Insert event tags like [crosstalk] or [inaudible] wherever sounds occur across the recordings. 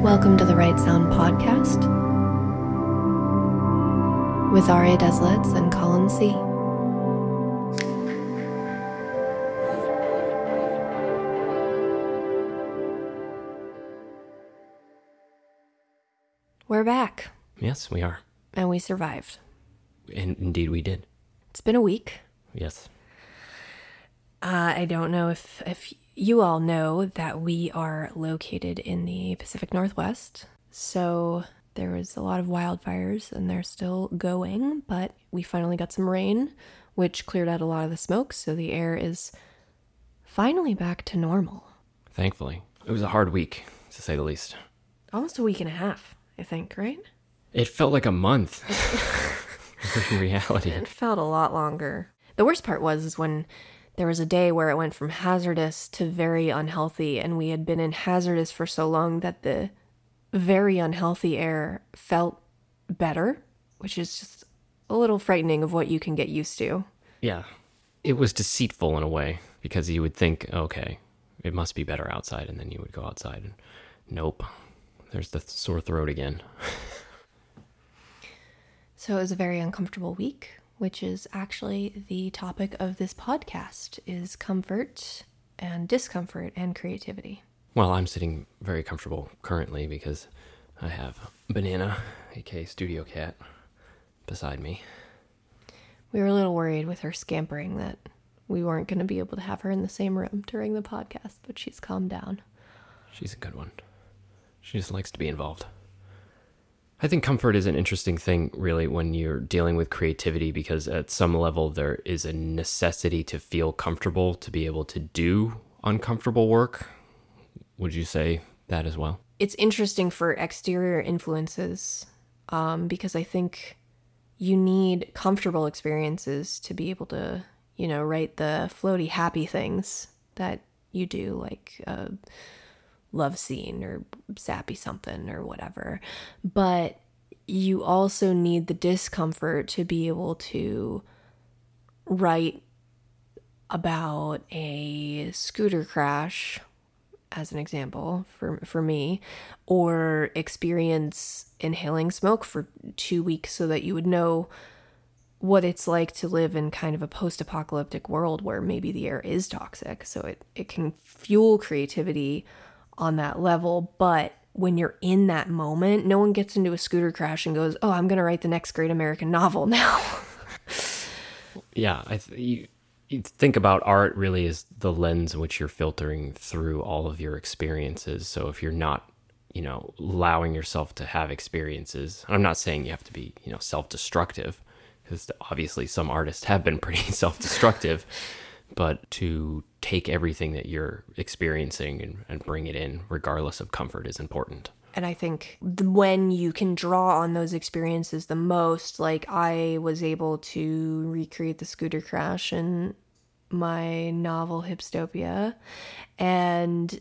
Welcome to the Right Sound podcast with Aria Deslitz and Colin C. We're back Yes, we are. and we survived. And indeed, we did. It's been a week. Yes. Uh, I don't know if, if you all know that we are located in the Pacific Northwest. So there was a lot of wildfires and they're still going, but we finally got some rain, which cleared out a lot of the smoke. So the air is finally back to normal. Thankfully. It was a hard week, to say the least. Almost a week and a half, I think, right? It felt like a month. [laughs] in reality. It felt a lot longer. The worst part was is when there was a day where it went from hazardous to very unhealthy, and we had been in hazardous for so long that the very unhealthy air felt better, which is just a little frightening of what you can get used to. Yeah. It was deceitful in a way because you would think, okay, it must be better outside. And then you would go outside and nope, there's the sore throat again. [laughs] So it was a very uncomfortable week, which is actually the topic of this podcast is comfort and discomfort and creativity. Well, I'm sitting very comfortable currently because I have Banana, aka Studio Cat, beside me. We were a little worried with her scampering that we weren't going to be able to have her in the same room during the podcast, but she's calmed down. She's a good one. She just likes to be involved. I think comfort is an interesting thing, really, when you're dealing with creativity, because at some level there is a necessity to feel comfortable to be able to do uncomfortable work. Would you say that as well? It's interesting for exterior influences um, because I think you need comfortable experiences to be able to, you know, write the floaty, happy things that you do, like a love scene or sappy something or whatever. But you also need the discomfort to be able to write about a scooter crash as an example for for me or experience inhaling smoke for 2 weeks so that you would know what it's like to live in kind of a post-apocalyptic world where maybe the air is toxic so it it can fuel creativity on that level but when you're in that moment no one gets into a scooter crash and goes oh i'm going to write the next great american novel [laughs] now Yeah, I th- you, you think about art really as the lens in which you're filtering through all of your experiences. So if you're not, you know, allowing yourself to have experiences, I'm not saying you have to be, you know, self-destructive, because obviously some artists have been pretty [laughs] self-destructive, but to take everything that you're experiencing and, and bring it in, regardless of comfort, is important. And I think th- when you can draw on those experiences the most, like I was able to recreate the scooter crash in my novel Hipstopia. And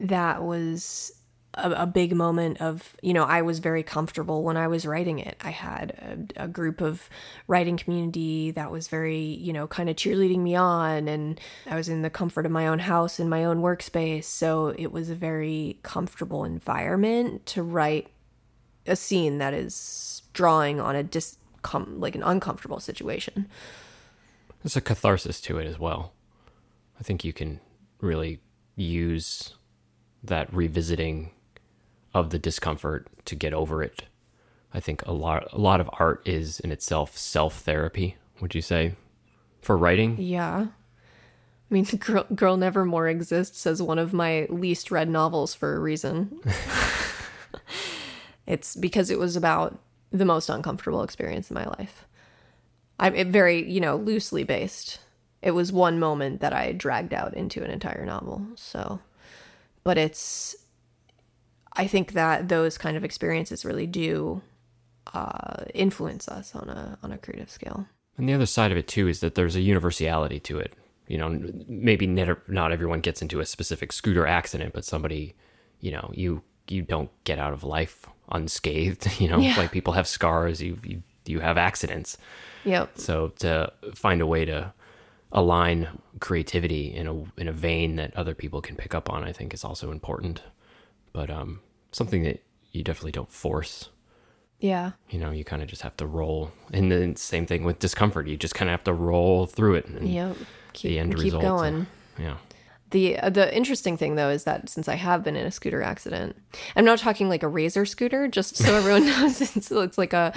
that was a, a big moment of, you know, I was very comfortable when I was writing it. I had a, a group of writing community that was very, you know, kind of cheerleading me on. And I was in the comfort of my own house in my own workspace. So it was a very comfortable environment to write a scene that is drawing on a dis com- like an uncomfortable situation. There's a catharsis to it as well. I think you can really use that revisiting of the discomfort to get over it. I think a lot a lot of art is in itself self therapy, would you say? For writing? Yeah. I mean, [laughs] Girl, Girl Never More exists as one of my least read novels for a reason. [laughs] it's because it was about the most uncomfortable experience in my life. I'm it very, you know, loosely based. It was one moment that I dragged out into an entire novel. So, but it's, I think that those kind of experiences really do uh, influence us on a on a creative scale. And the other side of it too is that there's a universality to it. You know, maybe not not everyone gets into a specific scooter accident, but somebody, you know, you you don't get out of life unscathed. [laughs] You know, Yeah. like people have scars. You you you have accidents. Yep. So to find a way to align creativity in a in a vein that other people can pick up on, I think is also important. But um, something that you definitely don't force. Yeah. You know, you kind of just have to roll. And then same thing with discomfort. You just kind of have to roll through it. And Yep. Keep, the end keep result. uh, going. Yeah. The uh, the interesting thing though is that since I have been in a scooter accident, I'm not talking like a razor scooter. Just so [laughs] everyone knows, it's, it's like a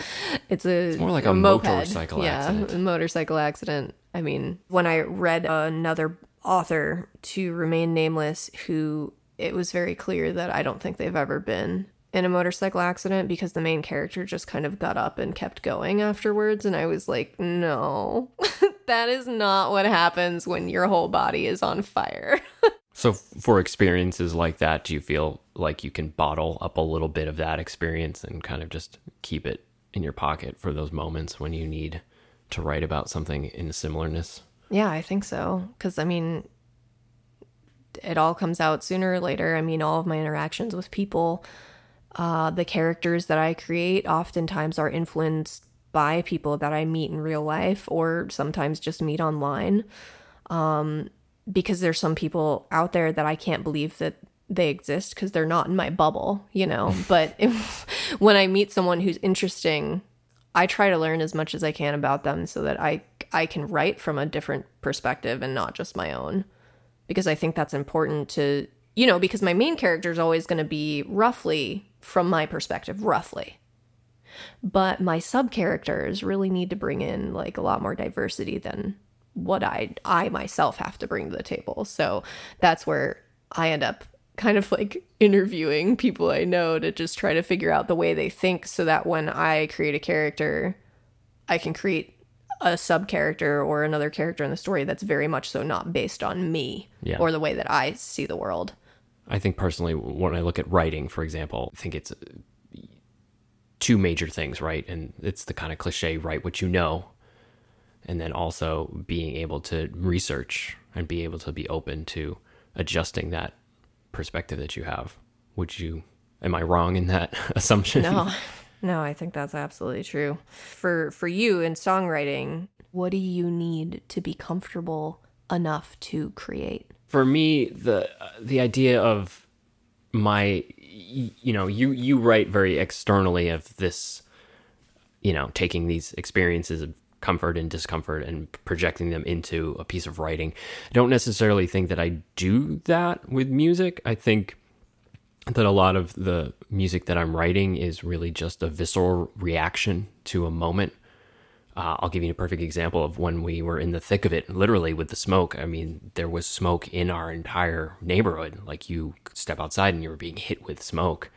it's a more like a moped. motorcycle yeah, accident. a motorcycle accident. I mean, when I read another author to remain nameless, who it was very clear that I don't think they've ever been in a motorcycle accident because the main character just kind of got up and kept going afterwards, and I was like, no. [laughs] That is not what happens when your whole body is on fire. [laughs] So, for experiences like that, do you feel like you can bottle up a little bit of that experience and kind of just keep it in your pocket for those moments when you need to write about something in similarness? Yeah, I think so. Because, I mean, it all comes out sooner or later. I mean, all of my interactions with people, uh, the characters that I create oftentimes are influenced by people that I meet in real life or sometimes just meet online. Um, because there's some people out there that I can't believe that they exist because they're not in my bubble, you know. [laughs] but if, when I meet someone who's interesting, I try to learn as much as I can about them so that I I can write from a different perspective and not just my own. Because I think that's important to you know, because my main character is always going to be roughly from my perspective, roughly. But my sub characters really need to bring in like a lot more diversity than what I I myself have to bring to the table. So that's where I end up kind of like interviewing people I know to just try to figure out the way they think so that when I create a character, I can create a sub character or another character in the story that's very much so not based on me Yeah. or the way that I see the world. I think personally, when I look at writing, for example, I think it's uh, two major things, right? And it's the kind of cliche write what you know, and then also being able to research and be able to be open to adjusting that perspective that you have. Would you, am I wrong in that [laughs] assumption? No. [laughs] No, I think that's absolutely true. For for you in songwriting, what do you need to be comfortable enough to create? for me the the idea of my you know you you write very externally of this you know taking these experiences of comfort and discomfort and projecting them into a piece of writing i don't necessarily think that i do that with music i think that a lot of the music that i'm writing is really just a visceral reaction to a moment uh, I'll give you a perfect example of when we were in the thick of it, literally with the smoke. I mean, there was smoke in our entire neighborhood. Like you step outside and you were being hit with smoke,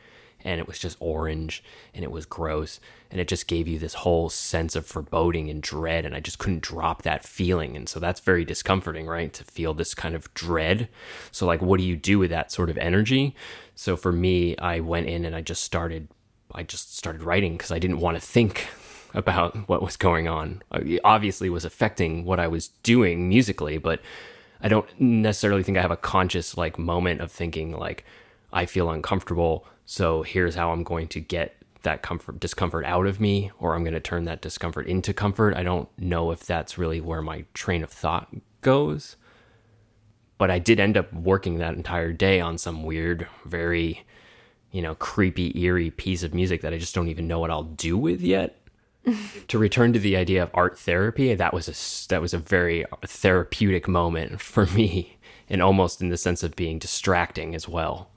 and it was just orange and it was gross. And it just gave you this whole sense of foreboding and dread. And I just couldn't drop that feeling. And so that's very discomforting, right? To feel this kind of dread. So, like, what do you do with that sort of energy? So, for me, I went in and I just started. I just started writing because I didn't want to think [laughs] about what was going on. Uh, it obviously was affecting what I was doing musically, but I don't necessarily think I have a conscious like moment of thinking like I feel uncomfortable, so here's how I'm going to get that comfort discomfort out of me or I'm going to turn that discomfort into comfort. I don't know if that's really where my train of thought goes. But I did end up working that entire day on some weird, very, you know, creepy, eerie piece of music that I just don't even know what I'll do with yet [laughs] to return to the idea of art therapy, that was a that was a very therapeutic moment for [laughs] me, and almost in the sense of being distracting as well.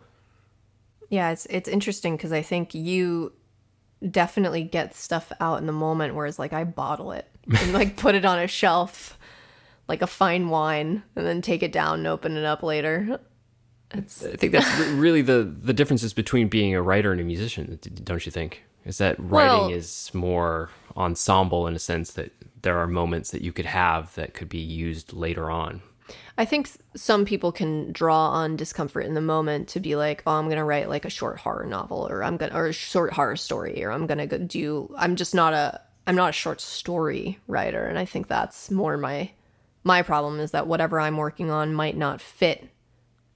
Yeah, it's it's interesting because I think you definitely get stuff out in the moment, whereas like I bottle it and like [laughs] put it on a shelf like a fine wine, and then take it down and open it up later. It's I think that's really the the differences between being a writer and a musician, don't you think? Is that writing Well- is more ensemble in a sense that there are moments that you could have that could be used later on. I think some people can draw on discomfort in the moment to be like, oh, I'm gonna write like a short horror novel, or I'm gonna or a short horror story, or I'm gonna do. I'm just not a I'm not a short story writer, and I think that's more my my problem is that whatever I'm working on might not fit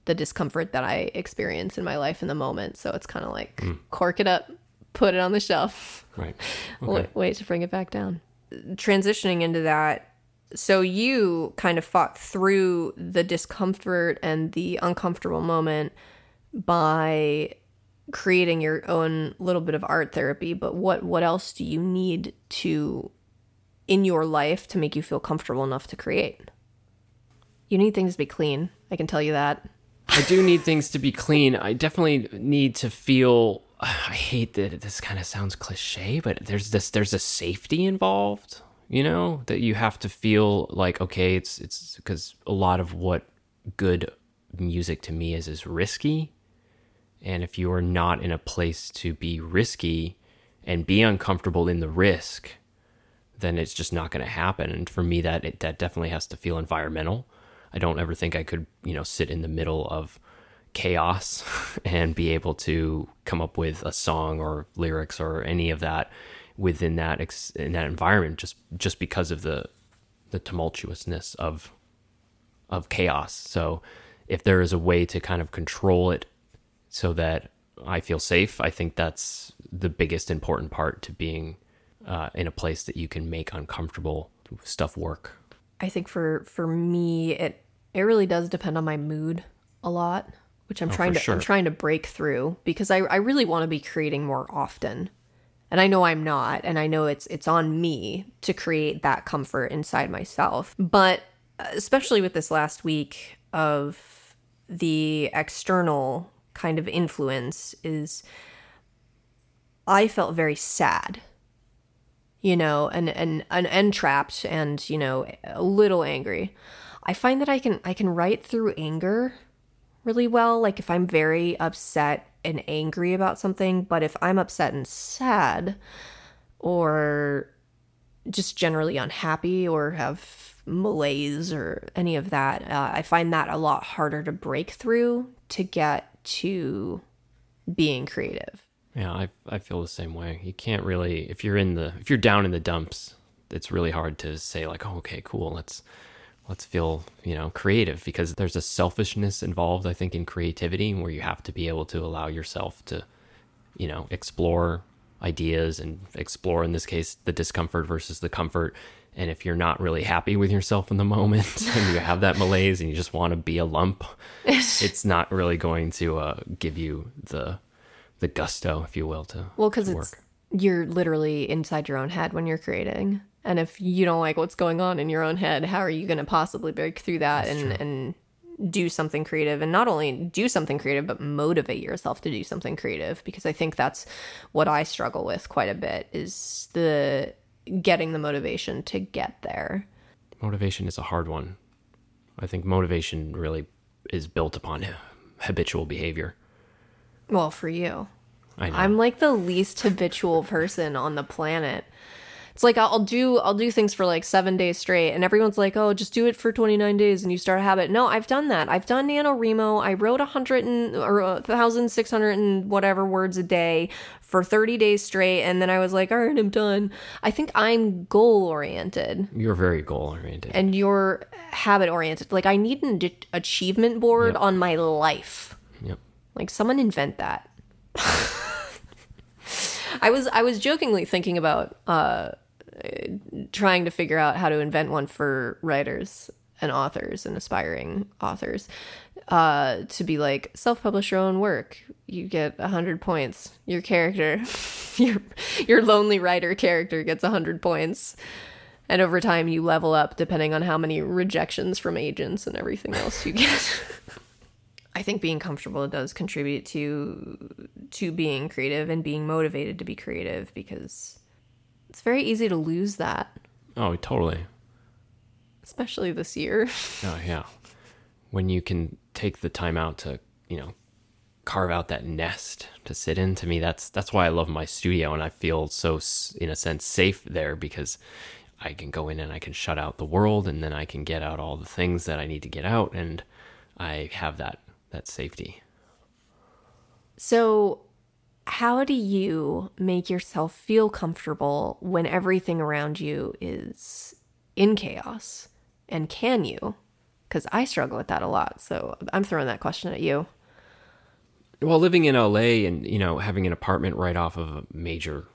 the discomfort that I experience in my life in the moment. So it's kind of like hmm. cork it up, put it on the shelf, Right. [laughs] wait, wait to bring it back down. Transitioning into that, so you kind of fought through the discomfort and the uncomfortable moment by creating your own little bit of art therapy, but what what else do you need to in your life to make you feel comfortable enough to create? You need things to be clean. I can tell you that. I do need things to be clean. I definitely need to feel [sighs] I hate that this kind of sounds cliche, but there's this there's a safety involved, you know, that you have to feel like okay, it's it's because a lot of what good music to me is is risky. And if you are not in a place to be risky and be uncomfortable in the risk, then it's just not going to happen. And for me, that it, that definitely has to feel environmental. I don't ever think I could, you know, sit in the middle of chaos [laughs] and be able to come up with a song or lyrics or any of that within that ex- in that environment just just because of the the tumultuousness of of chaos. So if there is a way to kind of control it so that I feel safe, I think that's the biggest important part to being uh, in a place that you can make uncomfortable stuff work. I think for for me, it it really does depend on my mood a lot, which I'm Oh, trying to sure. I'm trying to break through because I I really want to be creating more often. And I know I'm not, and I know it's it's on me to create that comfort inside myself. But uh, especially with this last week of the external kind of influence is I felt very sad you know, and and and entrapped and you know a little angry. I find that I can I can write through anger really well. Like if I'm very upset and angry about something, but if I'm upset and sad, or just generally unhappy or have malaise or any of that, uh, I find that a lot harder to break through to get to being creative. Yeah, I I feel the same way. You can't really if you're in the if you're down in the dumps, it's really hard to say like, "Oh, okay, cool. Let's let's feel, you know, creative because there's a selfishness involved I think in creativity where you have to be able to allow yourself to you know, explore ideas and explore in this case the discomfort versus the comfort. And if you're not really happy with yourself in the moment [laughs] and you have that malaise and you just want to be a lump, [laughs] it's not really going to uh, give you the the gusto, if you will, to Well, because it's you're literally inside your own head when you're creating, and if you don't like what's going on in your own head, how are you going to possibly break through that and and do something creative, and not only do something creative, but motivate yourself to do something creative? Because I think that's what I struggle with quite a bit is the getting the motivation to get there. motivation is a hard one. I think motivation really is built upon [laughs] habitual behavior. Well, for you. I know. I'm like the least habitual person on the planet. It's like I'll do I'll do things for like seven days straight, and everyone's like, "Oh, just do it for 29 days and you start a habit." No, I've done that. I've done NaNoWriMo. I wrote a hundred and or a thousand six hundred and whatever words a day for 30 days straight, and then I was like, "All right, I'm done." I think I'm goal oriented, You're very goal oriented. and you're habit oriented. Like I need an ach- achievement board Yep. on my life. Yep. Like someone invent that. [laughs] I was I was jokingly thinking about uh, trying to figure out how to invent one for writers and authors and aspiring authors uh, to be like self-publish your own work. You get a hundred points. Your character, [laughs] your your lonely writer character gets a hundred points. And over time, you level up depending on how many rejections from agents and everything else you get. [laughs] I think being comfortable does contribute to to being creative and being motivated to be creative because it's very easy to lose that, Oh, totally. especially this year. [laughs] Oh, yeah. When you can take the time out to, you know, carve out that nest to sit in, to me, that's that's why I love my studio, and I feel so, s- in a sense, safe there because I can go in and I can shut out the world, and then I can get out all the things that I need to get out, and I have that that safety. So, how do you make yourself feel comfortable when everything around you is in chaos? And can you? Because I struggle with that a lot. So, I'm throwing that question at you. Well, living in LA and you know having an apartment right off of a major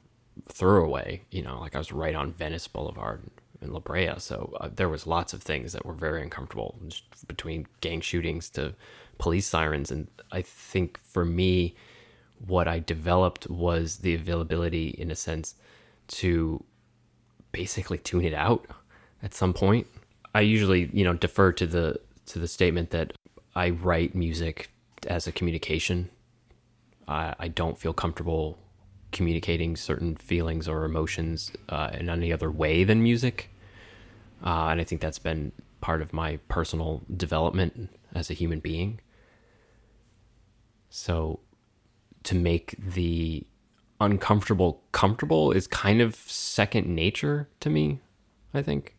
thoroughway, you know, like I was right on Venice Boulevard in La Brea, so uh, there was lots of things that were very uncomfortable between gang shootings to police sirens, and I think for me, what I developed was the availability, in a sense, to basically tune it out at some point. I usually, you know, defer to the to the statement that I write music as a communication. I, I don't feel comfortable communicating certain feelings or emotions uh, in any other way than music, uh, and I think that's been part of my personal development as a human being. So, to make the uncomfortable comfortable is kind of second nature to me, I think.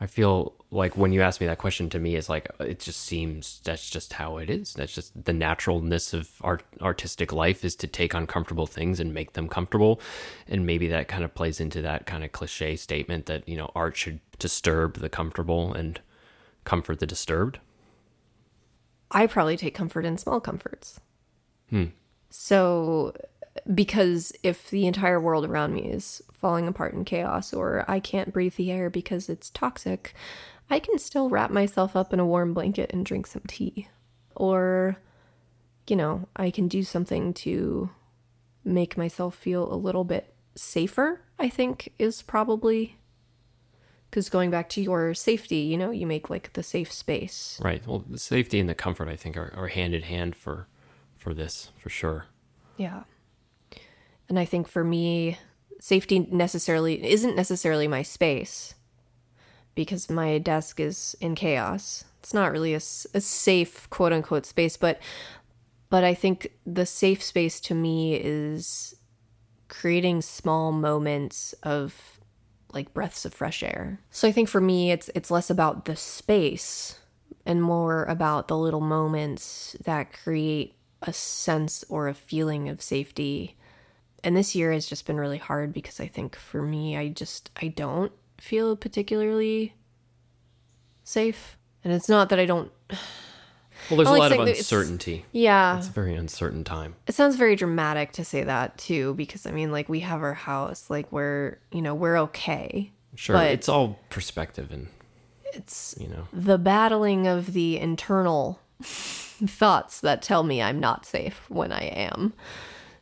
I feel like when you ask me that question to me, it's like it just seems that's just how it is. That's just the naturalness of art, artistic life is to take uncomfortable things and make them comfortable, and maybe that kind of plays into that kind of cliche statement that you know art should disturb the comfortable and comfort the disturbed. I probably take comfort in small comforts. Hmm. So because if the entire world around me is falling apart in chaos or I can't breathe the air because it's toxic, I can still wrap myself up in a warm blanket and drink some tea. Or, you know, I can do something to make myself feel a little bit safer, I think is probably because going back to your safety, you know, you make like the safe space. Right. Well, the safety and the comfort, I think, are, are hand in hand for for this for sure. Yeah. And I think for me, safety necessarily isn't necessarily my space because my desk is in chaos. It's not really a, a safe quote unquote space, but but I think the safe space to me is creating small moments of like breaths of fresh air. So I think for me it's it's less about the space and more about the little moments that create a sense or a feeling of safety and this year has just been really hard because I think for me, I just I don't feel particularly safe, and it's not that I don't. Well, there's a lot of uncertainty. Yeah. It's a very uncertain time. It sounds very dramatic to say that too, because I mean, like, we have our house, like, we're, you know, we're okay. Sure. It's all perspective and, it's, you know, the battling of the internal thoughts that tell me I'm not safe when I am.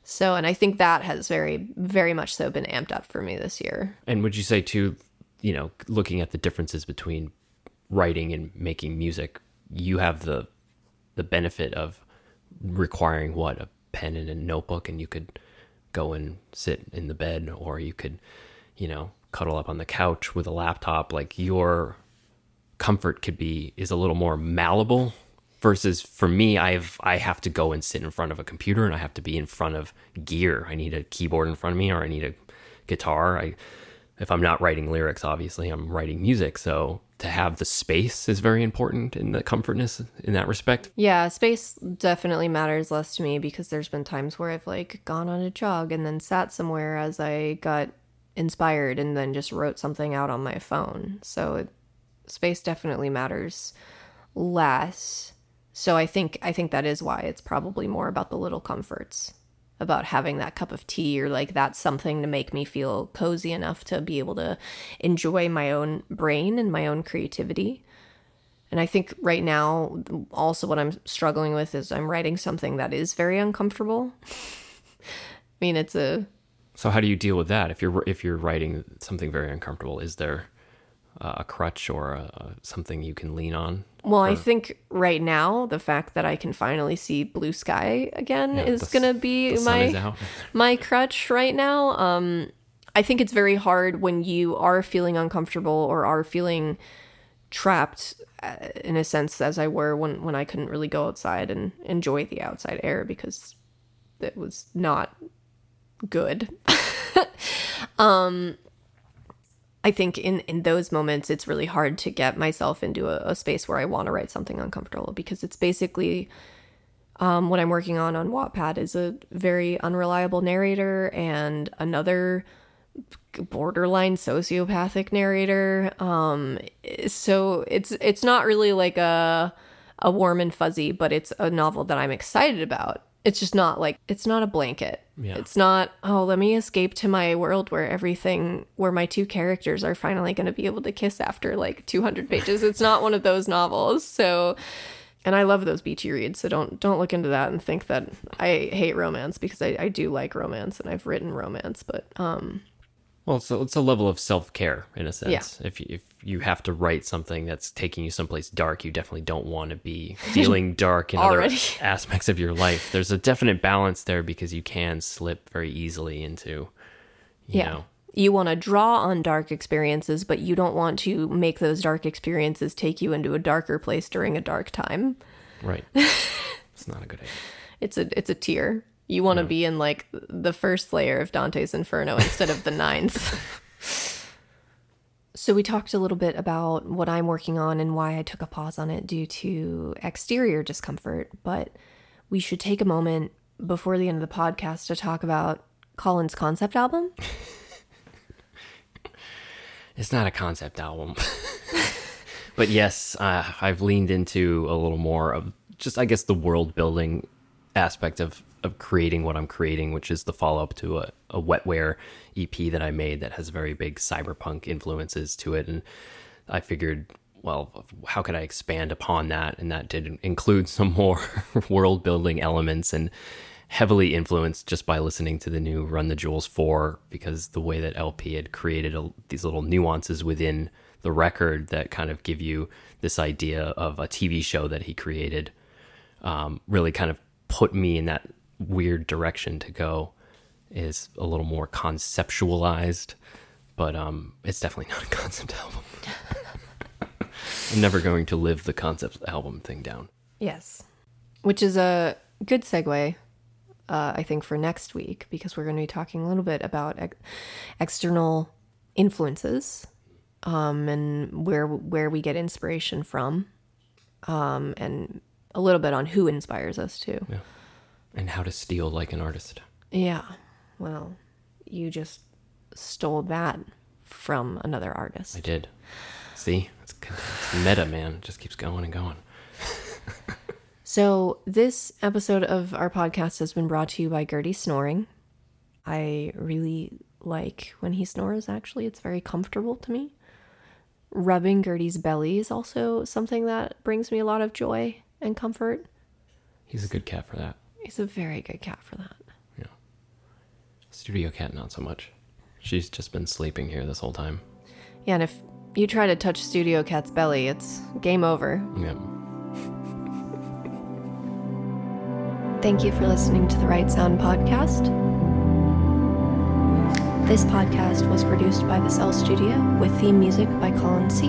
So, and I think that has very, very much so been amped up for me this year. And would you say, too, you know, looking at the differences between writing and making music, you have the the benefit of requiring what a pen and a notebook, and you could go and sit in the bed, or you could, you know, cuddle up on the couch with a laptop. Like your comfort could be is a little more malleable versus for me i've i have to go and sit in front of a computer and i have to be in front of gear. I need a keyboard in front of me or i need a guitar. I if i'm not writing lyrics obviously i'm writing music. So to have the space is very important in the comfortness in that respect. Yeah space definitely matters less to me because there's been times where i've like gone on a jog and then sat somewhere as i got inspired and then just wrote something out on my phone. So it, space definitely matters less so I think I think that is why it's probably more about the little comforts, about having that cup of tea or like that's something to make me feel cozy enough to be able to enjoy my own brain and my own creativity. And I think right now also what I'm struggling with is I'm writing something that is very uncomfortable. [laughs] I mean, it's a So how do you deal with that if you're if you're writing something very uncomfortable? Is there a crutch or a, something you can lean on? Well, for... I think right now the fact that I can finally see blue sky again yeah, is the, gonna be my [laughs] my crutch right now. Um, I think it's very hard when you are feeling uncomfortable or are feeling trapped uh, in a sense as I were when when I couldn't really go outside and enjoy the outside air because it was not good. [laughs] um I think in in those moments it's really hard to get myself into a, a space where I want to write something uncomfortable because it's basically um, what I'm working on on Wattpad is a very unreliable narrator and another borderline sociopathic narrator. Um, so it's it's not really like a a warm and fuzzy, but it's a novel that I'm excited about it's just not like it's not a blanket. Yeah. It's not, oh, let me escape to my world where everything where my two characters are finally going to be able to kiss after like 200 pages. it's not one of those novels. So and I love those beachy reads. So don't don't look into that and think that I hate romance because I, I do like romance and I've written romance, but um, well, it's a, it's a level of self care in a sense. Yeah. If you, if you have to write something that's taking you someplace dark, you definitely don't want to be [laughs] feeling dark in other [laughs] aspects of your life. There's a definite balance there because you can slip very easily into, you yeah. know. You want to draw on dark experiences, but you don't want to make those dark experiences take you into a darker place during a dark time. Right. [laughs] it's not a good idea. It's a it's a tier. You want to yeah. be in like the first layer of Dante's Inferno instead of the [laughs] ninth. so we talked a little bit about what I'm working on and why I took a pause on it due to exterior discomfort, but we should take a moment before the end of the podcast to talk about Colin's concept album. [laughs] it's not a concept album. [laughs] but yes, uh, I've leaned into a little more of just, I guess, the world building aspect of of creating what I'm creating, which is the follow up to a, a wetware EP that I made that has very big cyberpunk influences to it. And I figured, well, how could I expand upon that? And that did include [laughs] some more world building elements and heavily influenced just by listening to the new Run the Jewels 4 because the way that LP had created a, these little nuances within the record that kind of give you this idea of a TV show that he created um, really kind of put me in that weird direction to go is a little more conceptualized, but um, it's definitely [laughs] not a concept album. [laughs] I'm never going to live the concept album thing down. Yes, which is a good segue, uh, I think, for next week because we're going to be talking a little bit about ex- external influences um, and where where we get inspiration from, um, and a little bit on who inspires us too. Yeah and how to steal like an artist. Yeah. Well, you just stole that from another artist. I did. See, it's, it's meta, man. It just keeps going and going. [laughs] so, this episode of our podcast has been brought to you by Gertie Snoring. I really like when he snores, actually. It's very comfortable to me. Rubbing Gertie's belly is also something that brings me a lot of joy and comfort. He's a good cat for that. He's a very good cat for that. Yeah. Studio cat, not so much. She's just been sleeping here this whole time. Yeah, and if you try to touch Studio Cat's belly, it's game over. Yeah. Thank you for listening to the Right Sound podcast. This podcast was produced by the Cell Studio with theme music by Colin C.